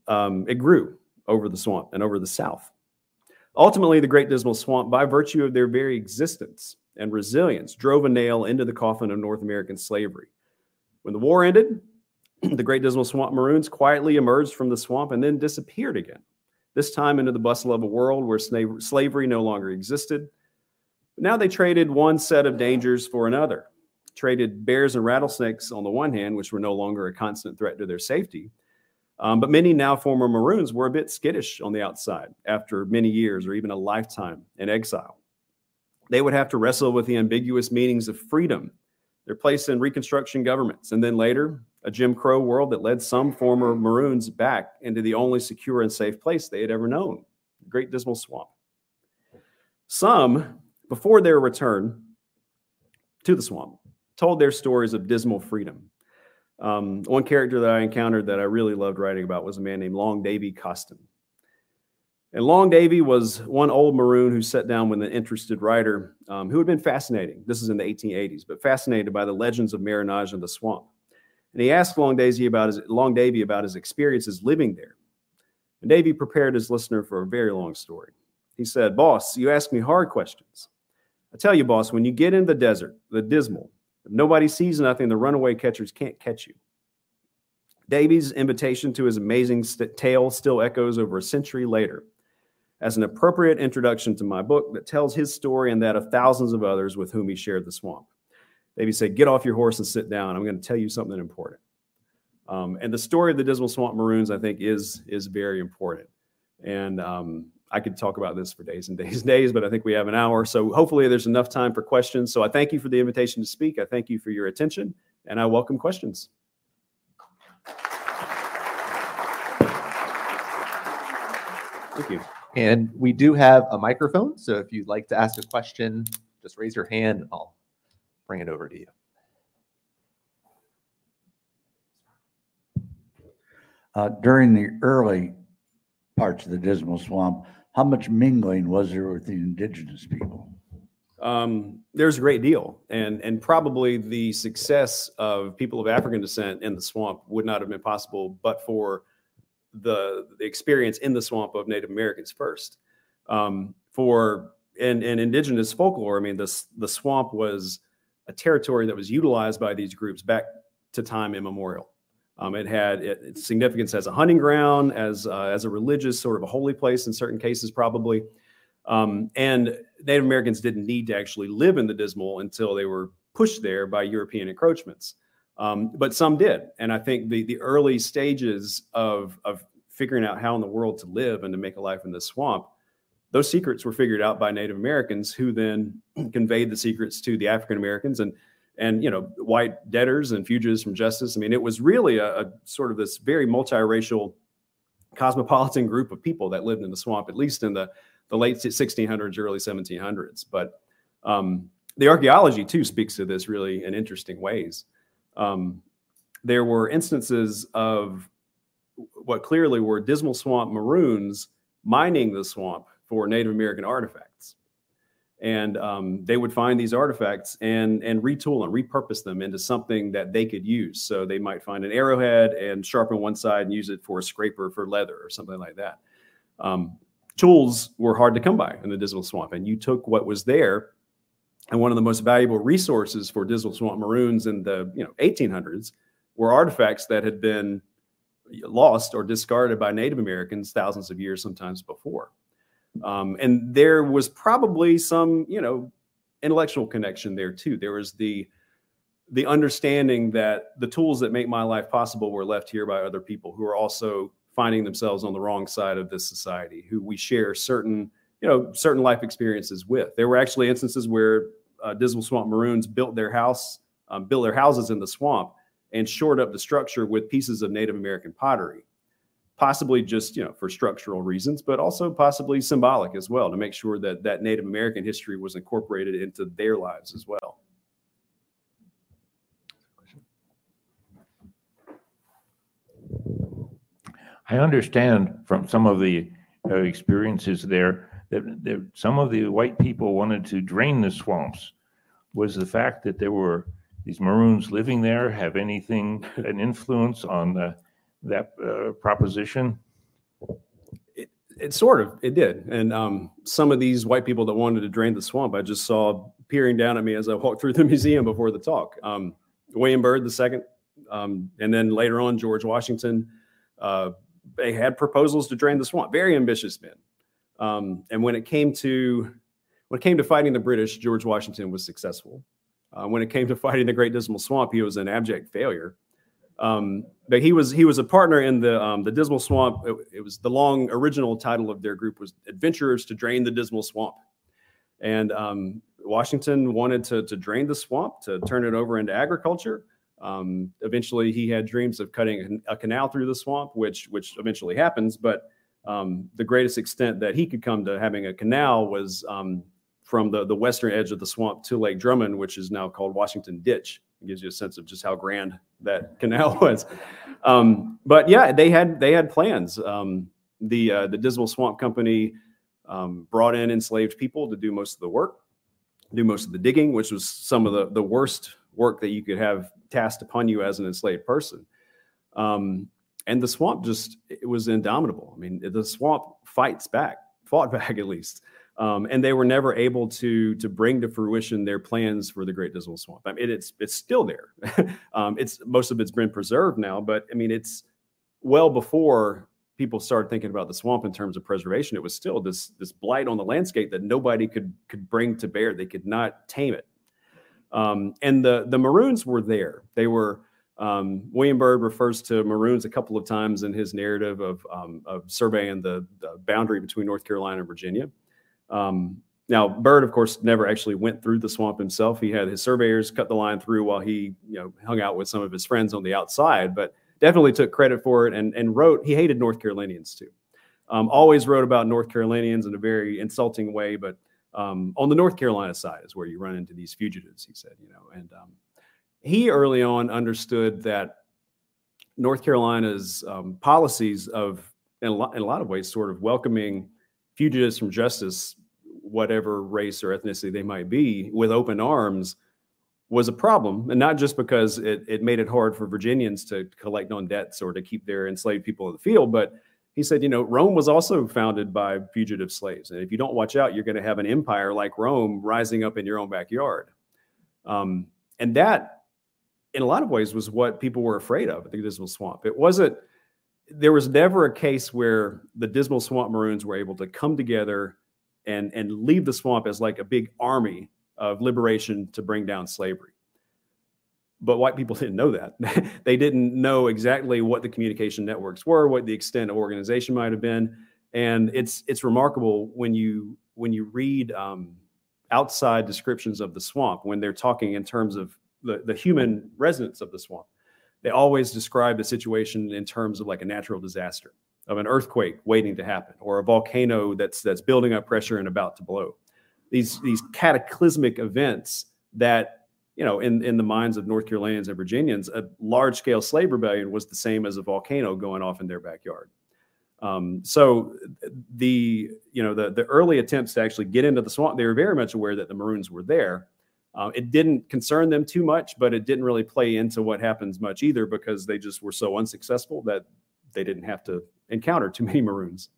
um, it grew over the swamp and over the South. Ultimately, the Great Dismal Swamp, by virtue of their very existence, and resilience drove a nail into the coffin of North American slavery. When the war ended, the Great Dismal Swamp Maroons quietly emerged from the swamp and then disappeared again, this time into the bustle of a world where slavery no longer existed. Now they traded one set of dangers for another, traded bears and rattlesnakes on the one hand, which were no longer a constant threat to their safety. Um, but many now former Maroons were a bit skittish on the outside after many years or even a lifetime in exile. They would have to wrestle with the ambiguous meanings of freedom, their place in Reconstruction governments, and then later a Jim Crow world that led some former Maroons back into the only secure and safe place they had ever known the Great Dismal Swamp. Some, before their return to the swamp, told their stories of dismal freedom. Um, one character that I encountered that I really loved writing about was a man named Long Davy Costin. And Long Davy was one old Maroon who sat down with an interested writer um, who had been fascinating. This is in the 1880s, but fascinated by the legends of marronage and the swamp. And he asked Long Davy about his Long Davy about his experiences living there. And Davy prepared his listener for a very long story. He said, "Boss, you ask me hard questions. I tell you, boss, when you get in the desert, the dismal, if nobody sees nothing, the runaway catchers can't catch you." Davy's invitation to his amazing st- tale still echoes over a century later as an appropriate introduction to my book that tells his story and that of thousands of others with whom he shared the swamp. Davy said, Get off your horse and sit down. I'm going to tell you something important. Um, and the story of the Dismal Swamp Maroons, I think, is, is very important. And um, I could talk about this for days and days and days, but I think we have an hour. So hopefully there's enough time for questions. So I thank you for the invitation to speak. I thank you for your attention, and I welcome questions. Thank you. And we do have a microphone. So if you'd like to ask a question, just raise your hand and I'll bring it over to you. Uh, during the early parts of the Dismal Swamp, how much mingling was there with the indigenous people? Um, there's a great deal, and and probably the success of people of African descent in the swamp would not have been possible but for the, the experience in the swamp of Native Americans first. Um, for in, in indigenous folklore, I mean, this the swamp was a territory that was utilized by these groups back to time immemorial. Um, it had it, its significance as a hunting ground, as uh, as a religious sort of a holy place in certain cases, probably. Um, and Native Americans didn't need to actually live in the Dismal until they were pushed there by European encroachments. Um, but some did, and I think the the early stages of of figuring out how in the world to live and to make a life in the swamp, those secrets were figured out by Native Americans, who then conveyed the secrets to the African Americans and and you know white debtors and fugitives from justice. I mean, it was really a, a sort of this very multiracial, cosmopolitan group of people that lived in the swamp, at least in the the late 1600s, early 1700s. But um, the archaeology too speaks to this really in interesting ways um, there were instances of what clearly were dismal swamp maroons mining the swamp for Native American artifacts. And um, they would find these artifacts and, and retool and repurpose them into something that they could use. So they might find an arrowhead and sharpen one side and use it for a scraper for leather or something like that. Um, tools were hard to come by in the Dismal Swamp, and you took what was there and one of the most valuable resources for Dismal Swamp Maroons in the you know 1800s were artifacts that had been lost or discarded by Native Americans thousands of years, sometimes before. Um, and there was probably some, you know, intellectual connection there too. There was the the understanding that the tools that make my life possible were left here by other people who are also finding themselves on the wrong side of this society, who we share certain, you know, certain life experiences with. There were actually instances where uh, Dismal Swamp Maroons built their house, um, built their houses in the swamp, and shored up the structure with pieces of Native American pottery, possibly just you know for structural reasons, but also possibly symbolic as well to make sure that that Native American history was incorporated into their lives as well. I understand from some of the uh, experiences there that, that some of the white people wanted to drain the swamps was the fact that there were these maroons living there have anything an influence on the, that uh, proposition? It, it sort of it did. And um, some of these white people that wanted to drain the swamp i just saw peering down at me as i walked through the museum before the talk. Um, william byrd the second um, and then later on george washington uh, they had proposals to drain the swamp. Very ambitious men. Um, and when it came to when it came to fighting the British, George Washington was successful. Uh, when it came to fighting the Great Dismal Swamp, he was an abject failure. Um, but he was he was a partner in the um, the Dismal Swamp. It, it, was the long original title of their group was Adventurers to Drain the Dismal Swamp, and um, Washington wanted to to drain the swamp to turn it over into agriculture. Um, eventually, he had dreams of cutting a canal through the swamp, which which eventually happens. But um, the greatest extent that he could come to having a canal was um, from the, the western edge of the swamp to Lake Drummond, which is now called Washington Ditch. It gives you a sense of just how grand that canal was. Um, but yeah, they had they had plans. Um, the uh, the Dismal Swamp Company um, brought in enslaved people to do most of the work, do most of the digging, which was some of the the worst work that you could have tasked upon you as an enslaved person. Um, and the swamp just it was indomitable. I mean, the swamp fights back, fought back at least. Um, and they were never able to to bring to fruition their plans for the Great Dismal Swamp. I mean, it's it's still there. um, it's most of it's been preserved now, but I mean, it's well before people started thinking about the swamp in terms of preservation. It was still this this blight on the landscape that nobody could could bring to bear. They could not tame it. Um, and the the Maroons were there. They were. Um, William Byrd refers to Maroons a couple of times in his narrative of, um, of surveying the, the boundary between North Carolina and Virginia. Um, now, Byrd, of course, never actually went through the swamp himself. He had his surveyors cut the line through while he, you know, hung out with some of his friends on the outside, but definitely took credit for it and, and wrote, he hated North Carolinians too. Um, always wrote about North Carolinians in a very insulting way, but um, on the North Carolina side is where you run into these fugitives, he said, you know, and um, he early on understood that North Carolina's um, policies of, in a, lot, in a lot of ways, sort of welcoming fugitives from justice whatever race or ethnicity they might be with open arms was a problem. And not just because it, it made it hard for Virginians to collect on debts or to keep their enslaved people in the field, but he said, you know, Rome was also founded by fugitive slaves. And if you don't watch out, you're going to have an empire like Rome rising up in your own backyard. Um, and that, in a lot of ways, was what people were afraid of at the Dismal Swamp. It wasn't, there was never a case where the Dismal Swamp Maroons were able to come together and and leave the swamp as like a big army of liberation to bring down slavery. But white people didn't know that. they didn't know exactly what the communication networks were, what the extent of organization might have been, and it's it's remarkable when you when you read um, outside descriptions of the swamp when they're talking in terms of the, the human residents of the swamp. They always describe the situation in terms of like a natural disaster of an earthquake waiting to happen or a volcano that's that's building up pressure and about to blow. These these cataclysmic events that you know in in the minds of North Carolinians and Virginians, a large scale slave rebellion was the same as a volcano going off in their backyard. Um, so the you know the the early attempts to actually get into the swamp, they were very much aware that the Maroons were there. Uh, it didn't concern them too much, but it didn't really play into what happens much either because they just were so unsuccessful that they didn't have to encounter too many Maroons.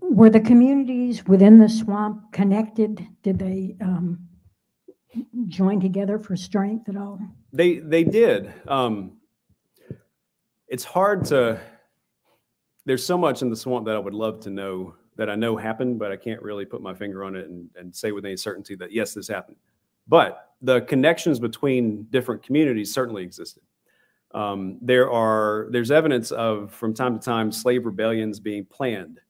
Were the communities within the swamp connected? Did they um, join together for strength at all? They they did. Um, it's hard to. There's so much in the swamp that I would love to know that I know happened, but I can't really put my finger on it and, and say with any certainty that yes, this happened. But the connections between different communities certainly existed. Um, there are there's evidence of from time to time slave rebellions being planned,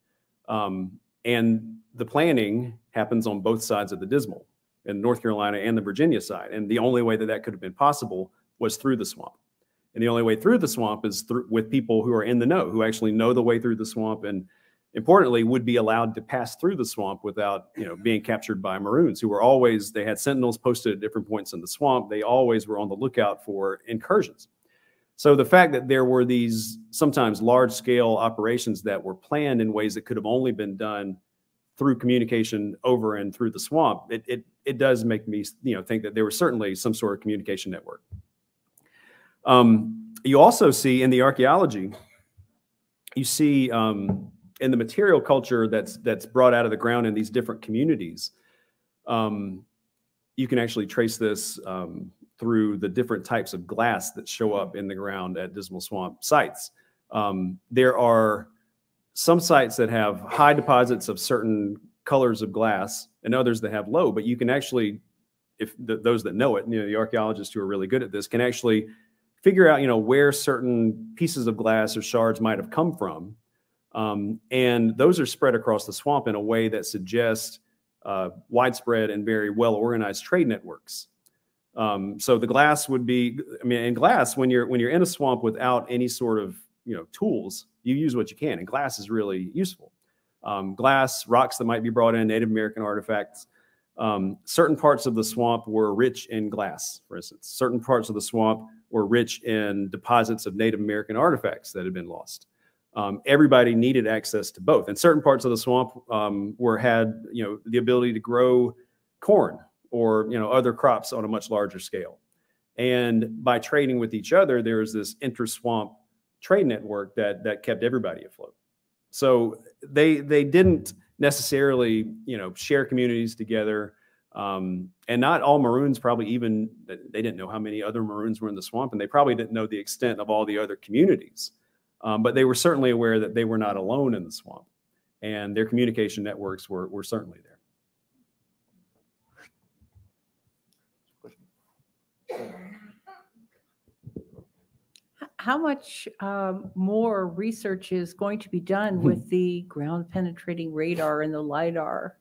um, and the planning happens on both sides of the Dismal, in North Carolina and the Virginia side. And the only way that that could have been possible was through the swamp. And the only way through the swamp is through with people who are in the know, who actually know the way through the swamp and importantly would be allowed to pass through the swamp without you know being captured by maroons who were always they had sentinels posted at different points in the swamp they always were on the lookout for incursions so the fact that there were these sometimes large scale operations that were planned in ways that could have only been done through communication over and through the swamp it, it, it does make me you know think that there was certainly some sort of communication network. Um, you also see in the archaeology you see um, and the material culture that's that's brought out of the ground in these different communities um, you can actually trace this um, through the different types of glass that show up in the ground at dismal swamp sites. Um, there are some sites that have high deposits of certain colors of glass and others that have low but you can actually if the, those that know it you know the archaeologists who are really good at this can actually figure out, you know, where certain pieces of glass or shards might have come from. Um, and those are spread across the swamp in a way that suggests uh, widespread and very well organized trade networks. Um, so the glass would be, I mean, in glass, when you're when you're in a swamp without any sort of you know tools, you use what you can, and glass is really useful. Um, glass, rocks that might be brought in, Native American artifacts. Um, certain parts of the swamp were rich in glass, for instance. Certain parts of the swamp were rich in deposits of Native American artifacts that had been lost. Um, everybody needed access to both, and certain parts of the swamp um, were had you know the ability to grow corn or you know other crops on a much larger scale. And by trading with each other, there was this inter-swamp trade network that that kept everybody afloat. So they they didn't necessarily you know share communities together. Um, and not all Maroons probably even they didn't know how many other Maroons were in the swamp, and they probably didn't know the extent of all the other communities. Um, but they were certainly aware that they were not alone in the swamp, and their communication networks were were certainly there. How much um, more research is going to be done with the ground penetrating radar and the LIDAR?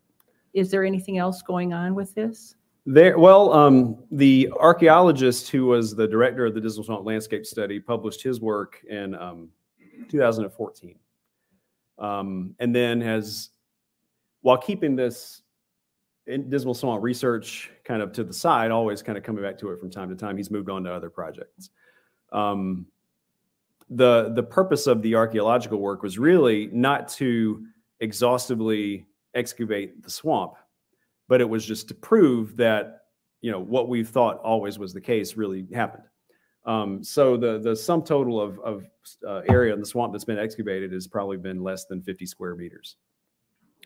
Is there anything else going on with this? There, well, um, the archaeologist who was the director of the Dismal Swamp Landscape Study published his work in um, 2014, um, and then has, while keeping this in Dismal Swamp research kind of to the side, always kind of coming back to it from time to time. He's moved on to other projects. Um, the the purpose of the archaeological work was really not to exhaustively excavate the swamp, but it was just to prove that you know what we thought always was the case really happened. Um, so the the sum total of of uh, area in the swamp that's been excavated has probably been less than 50 square meters.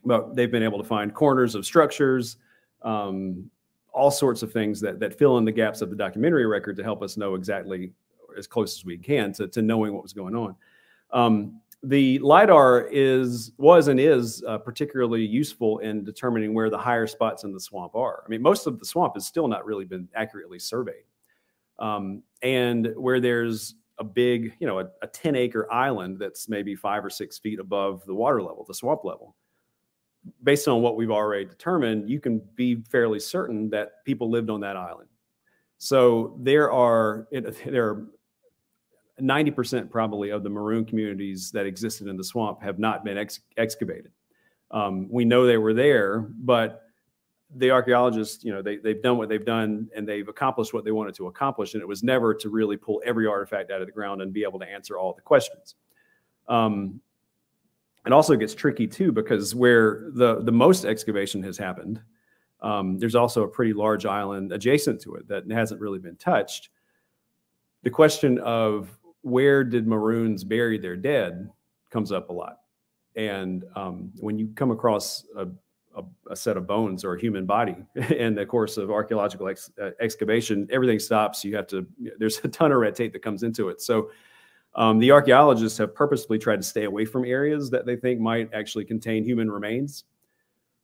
But they've been able to find corners of structures, um, all sorts of things that that fill in the gaps of the documentary record to help us know exactly as close as we can to, to knowing what was going on. Um, the lidar is was and is uh, particularly useful in determining where the higher spots in the swamp are. I mean, most of the swamp has still not really been accurately surveyed, um, and where there's a big, you know, a, a 10 acre island that's maybe five or six feet above the water level, the swamp level. Based on what we've already determined, you can be fairly certain that people lived on that island. So there are there are 90% probably of the maroon communities that existed in the swamp have not been ex- excavated. Um, we know they were there, but the archaeologists, you know, they, they've done what they've done and they've accomplished what they wanted to accomplish. And it was never to really pull every artifact out of the ground and be able to answer all the questions. Um, it also gets tricky too, because where the, the most excavation has happened, um, there's also a pretty large island adjacent to it that hasn't really been touched. The question of where did Maroons bury their dead comes up a lot. And um, when you come across a, a, a, set of bones or a human body in the course of archaeological ex, uh, excavation, everything stops. You have to, there's a ton of red tape that comes into it. So um, the archaeologists have purposely tried to stay away from areas that they think might actually contain human remains.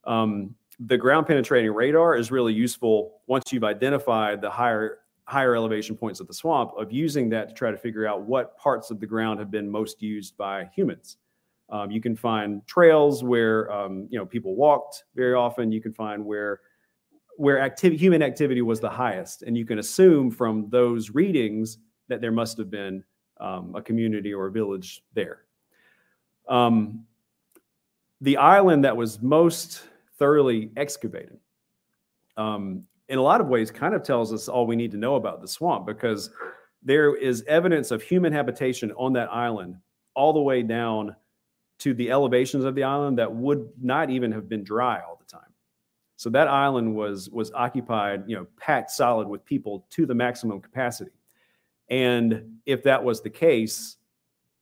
Um, the ground penetrating radar is really useful once you've identified the higher higher elevation points of the swamp of using that to try to figure out what parts of the ground have been most used by humans. Um, you can find trails where um, you know people walked very often. You can find where where activity, human activity was the highest, and you can assume from those readings that there must have been um, a community or a village there. Um, the island that was most thoroughly excavated um, in a lot of ways kind of tells us all we need to know about the swamp because there is evidence of human habitation on that island all the way down to the elevations of the island that would not even have been dry all the time. So that island was was occupied, you know, packed solid with people to the maximum capacity. And if that was the case,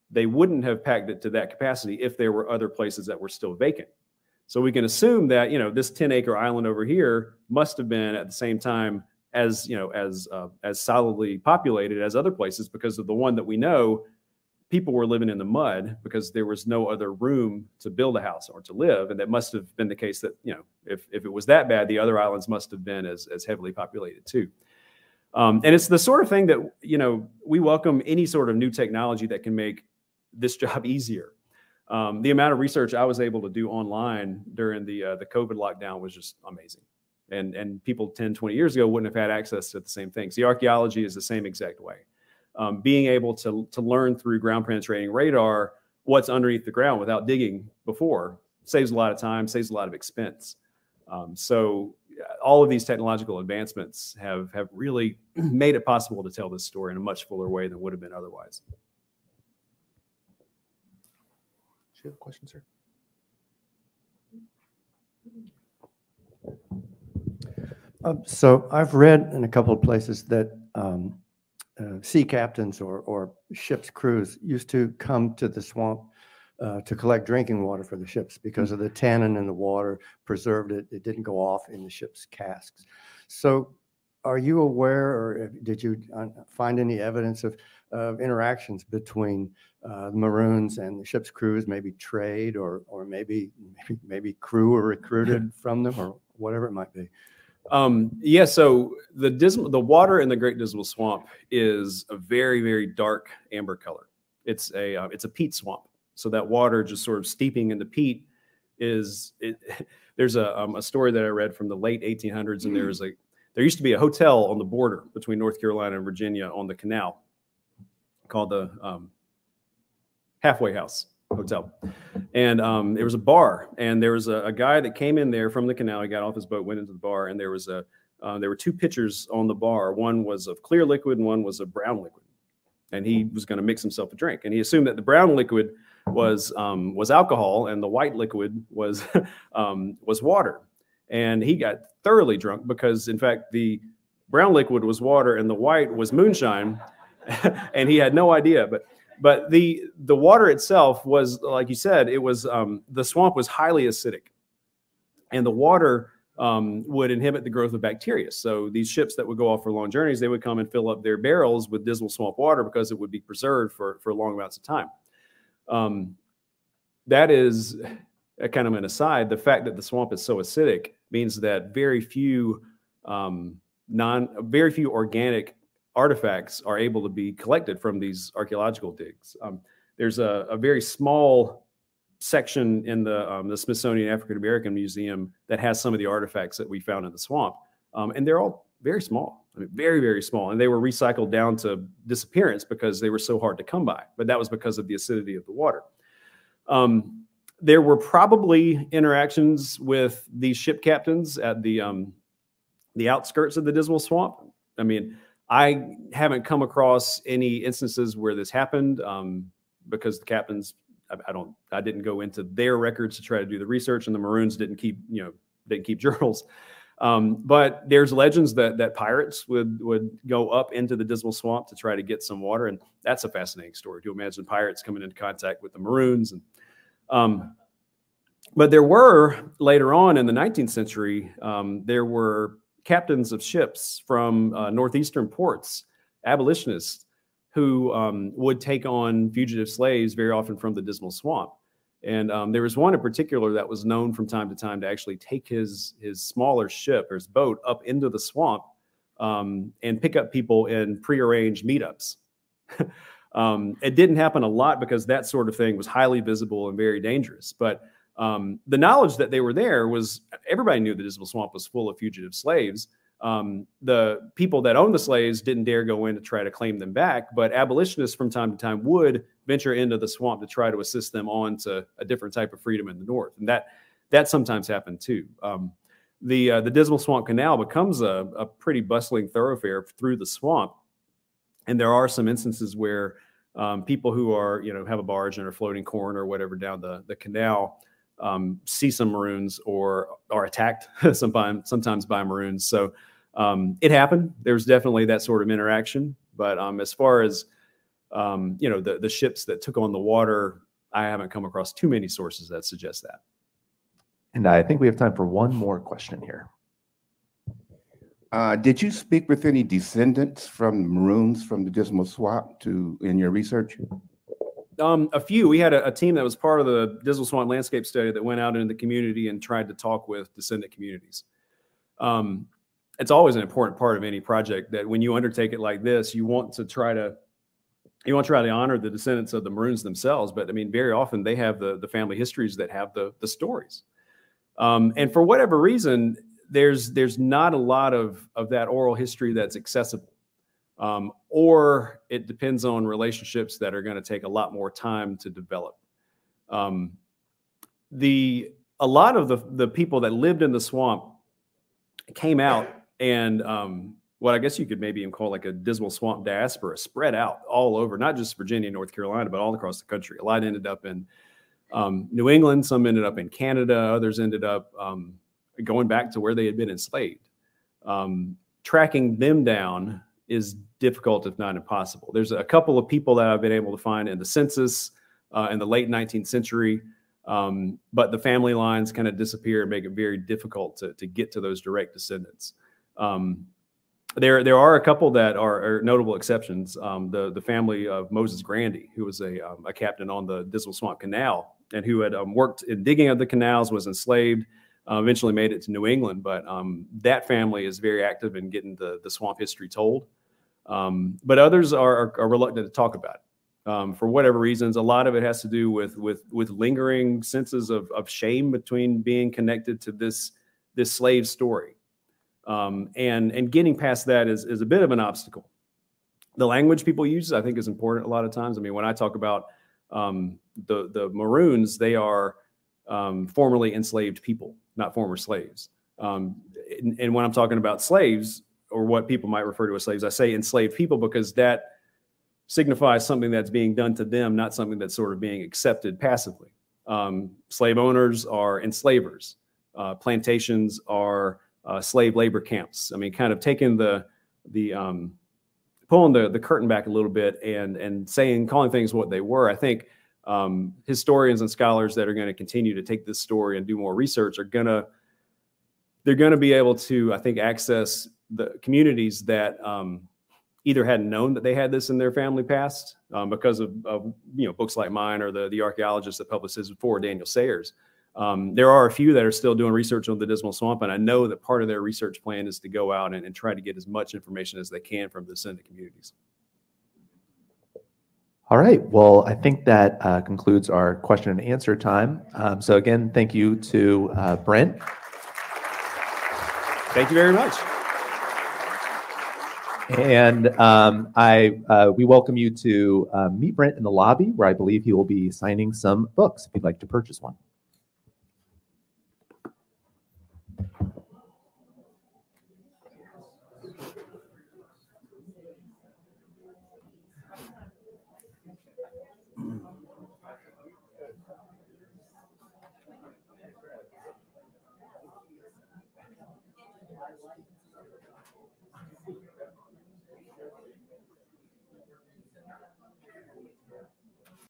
they wouldn't have packed it to that capacity if there were other places that were still vacant. So we can assume that you know this 10 acre island over here must have been at the same time as you know as uh, as solidly populated as other places because of the one that we know people were living in the mud because there was no other room to build a house or to live and that must have been the case that you know if, if it was that bad the other islands must have been as, as heavily populated too Um, and it's the sort of thing that you know we welcome any sort of new technology that can make this job easier. Um, the amount of research I was able to do online during the uh, the COVID lockdown was just amazing, and and people 10, 20 years ago wouldn't have had access to the same things. The archaeology is the same exact way. Um, being able to to learn through ground penetrating radar what's underneath the ground without digging before saves a lot of time, saves a lot of expense. Um, so all of these technological advancements have have really made it possible to tell this story in a much fuller way than would have been otherwise. Do you have a question, sir? Uh, So I've read in a couple of places that um, uh, sea captains or, or ships' crews used to come to the swamp uh, to collect drinking water for the ships because of the tannin in the water preserved it. It didn't go off in the ship's casks. So are you aware or did you uh, find any evidence of, of interactions between uh, the Maroons and the ship's crews, maybe trade or, or maybe, maybe, maybe crew were recruited from them or whatever it might be? Um, yeah, so the dismal, the water in the Great Dismal Swamp is a very, very dark amber color. It's a uh, it's a peat swamp, so that water just sort of steeping into peat is. It, there's a um, a story that I read from the late 1800s, and there was a there used to be a hotel on the border between North Carolina and Virginia on the canal called the um, Halfway House Hotel. And um, there was a bar, and there was a, a, guy that came in there from the canal. He got off his boat, went into the bar, and there was a uh, there were two pitchers on the bar. One was of clear liquid, and one was of brown liquid. And he was going to mix himself a drink, and he assumed that the brown liquid was um, was alcohol, and the white liquid was um, was water. And he got thoroughly drunk because, in fact, the brown liquid was water, and the white was moonshine, and he had no idea. But but the the water itself was like you said it was um, the swamp was highly acidic. And the water um, would inhibit the growth of bacteria. So these ships that would go off for long journeys they would come and fill up their barrels with dismal swamp water because it would be preserved for for long amounts of time. Um, that is kind of an aside. The fact that the swamp is so acidic means that very few um, non very few organic artifacts are able to be collected from these archaeological digs. Um, there's a, a, very small section in the, um, the Smithsonian African American Museum that has some of the artifacts that we found in the swamp. Um, and they're all very small, I mean, very, very small. And they were recycled down to disappearance because they were so hard to come by. But that was because of the acidity of the water. Um, there were probably interactions with these ship captains at the, um, the outskirts of the Dismal Swamp. I mean, I haven't come across any instances where this happened um, because the captains, I, I, don't, I didn't go into their records to try to do the research, and the Maroons didn't keep, you know, didn't keep journals. Um, but there's legends that that pirates would would go up into the Dismal Swamp to try to get some water, and that's a fascinating story to imagine pirates coming into contact with the Maroons. And um, but there were later on in the 19th century, um, there were captains of ships from uh, northeastern ports, abolitionists, who um, would take on fugitive slaves very often from the Dismal Swamp. And um, there was one in particular that was known from time to time to actually take his his smaller ship or his boat up into the swamp um, and pick up people in prearranged meetups. um, it didn't happen a lot because that sort of thing was highly visible and very dangerous. But um, the knowledge that they were there was everybody knew the Dismal Swamp was full of fugitive slaves. Um, the people that owned the slaves didn't dare go in to try to claim them back, but abolitionists from time to time would venture into the swamp to try to assist them on to a different type of freedom in the north, and that that sometimes happened too. Um, the uh, the Dismal Swamp Canal becomes a, a pretty bustling thoroughfare through the swamp, and there are some instances where um, people who are you know have a barge and are floating corn or whatever down the the canal um, see some Maroons or are attacked sometimes sometimes by Maroons. So um, it happened. There's definitely that sort of interaction. But um, as far as um, you know, the the ships that took on the water, I haven't come across too many sources that suggest that. And I think we have time for one more question here. Uh, did you speak with any descendants from Maroons from the Dismal Swamp to in your research? Um, a few. We had a, a, team that was part of the Dismal Swamp landscape study that went out into the community and tried to talk with descendant communities. Um, it's always an important part of any project that when you undertake it like this, you want to try to you want to try to honor the descendants of the Maroons themselves. But I mean, very often they have the the family histories that have the the stories. Um, and for whatever reason, there's there's not a lot of of that oral history that's accessible. Um, or it depends on relationships that are going to take a lot more time to develop. Um, the a lot of the the people that lived in the swamp came out and um, what I guess you could maybe even call like a dismal swamp diaspora spread out all over, not just Virginia, North Carolina, but all across the country. A lot ended up in um, New England, some ended up in Canada, others ended up um, going back to where they had been enslaved. Um, tracking them down is difficult, if not impossible. There's a couple of people that I've been able to find in the census uh, in the late 19th century, um, but the family lines kind of disappear and make it very difficult to, to get to those direct descendants. Um, there, there are a couple that are, are notable exceptions. Um, the the family of Moses Grandy, who was a, um, a captain on the Dismal Swamp Canal and who had um, worked in digging of the canals, was enslaved, uh, eventually made it to New England. But um, that family is very active in getting the the swamp history told. Um, but others are, are, are reluctant to talk about it um, for whatever reasons. A lot of it has to do with with with lingering senses of of shame between being connected to this this slave story. Um, and and getting past that is is a bit of an obstacle. The language people use, I think, is important a lot of times. I mean, when I talk about um, the the Maroons, they are um, formerly enslaved people, not former slaves. Um, and, and when I'm talking about slaves, or what people might refer to as slaves, I say enslaved people because that signifies something that's being done to them, not something that's sort of being accepted passively. Um, slave owners are enslavers. Uh, plantations are uh, slave labor camps. I mean, kind of taking the the um, pulling the the curtain back a little bit and and saying calling things what they were. I think um, historians and scholars that are going to continue to take this story and do more research are gonna they're going to be able to, I think, access the communities that um, either hadn't known that they had this in their family past um, because of, of, you know books like mine or the the archaeologist that published this before, Daniel Sayers. Um, there are a few that are still doing research on the Dismal Swamp, and I know that part of their research plan is to go out and, and try to get as much information as they can from the descendant communities. All right. Well, I think that uh, concludes our question and answer time. Um, so again, thank you to uh, Brent. Thank you very much. And um, I uh, we welcome you to uh, meet Brent in the lobby, where I believe he will be signing some books if you'd like to purchase one.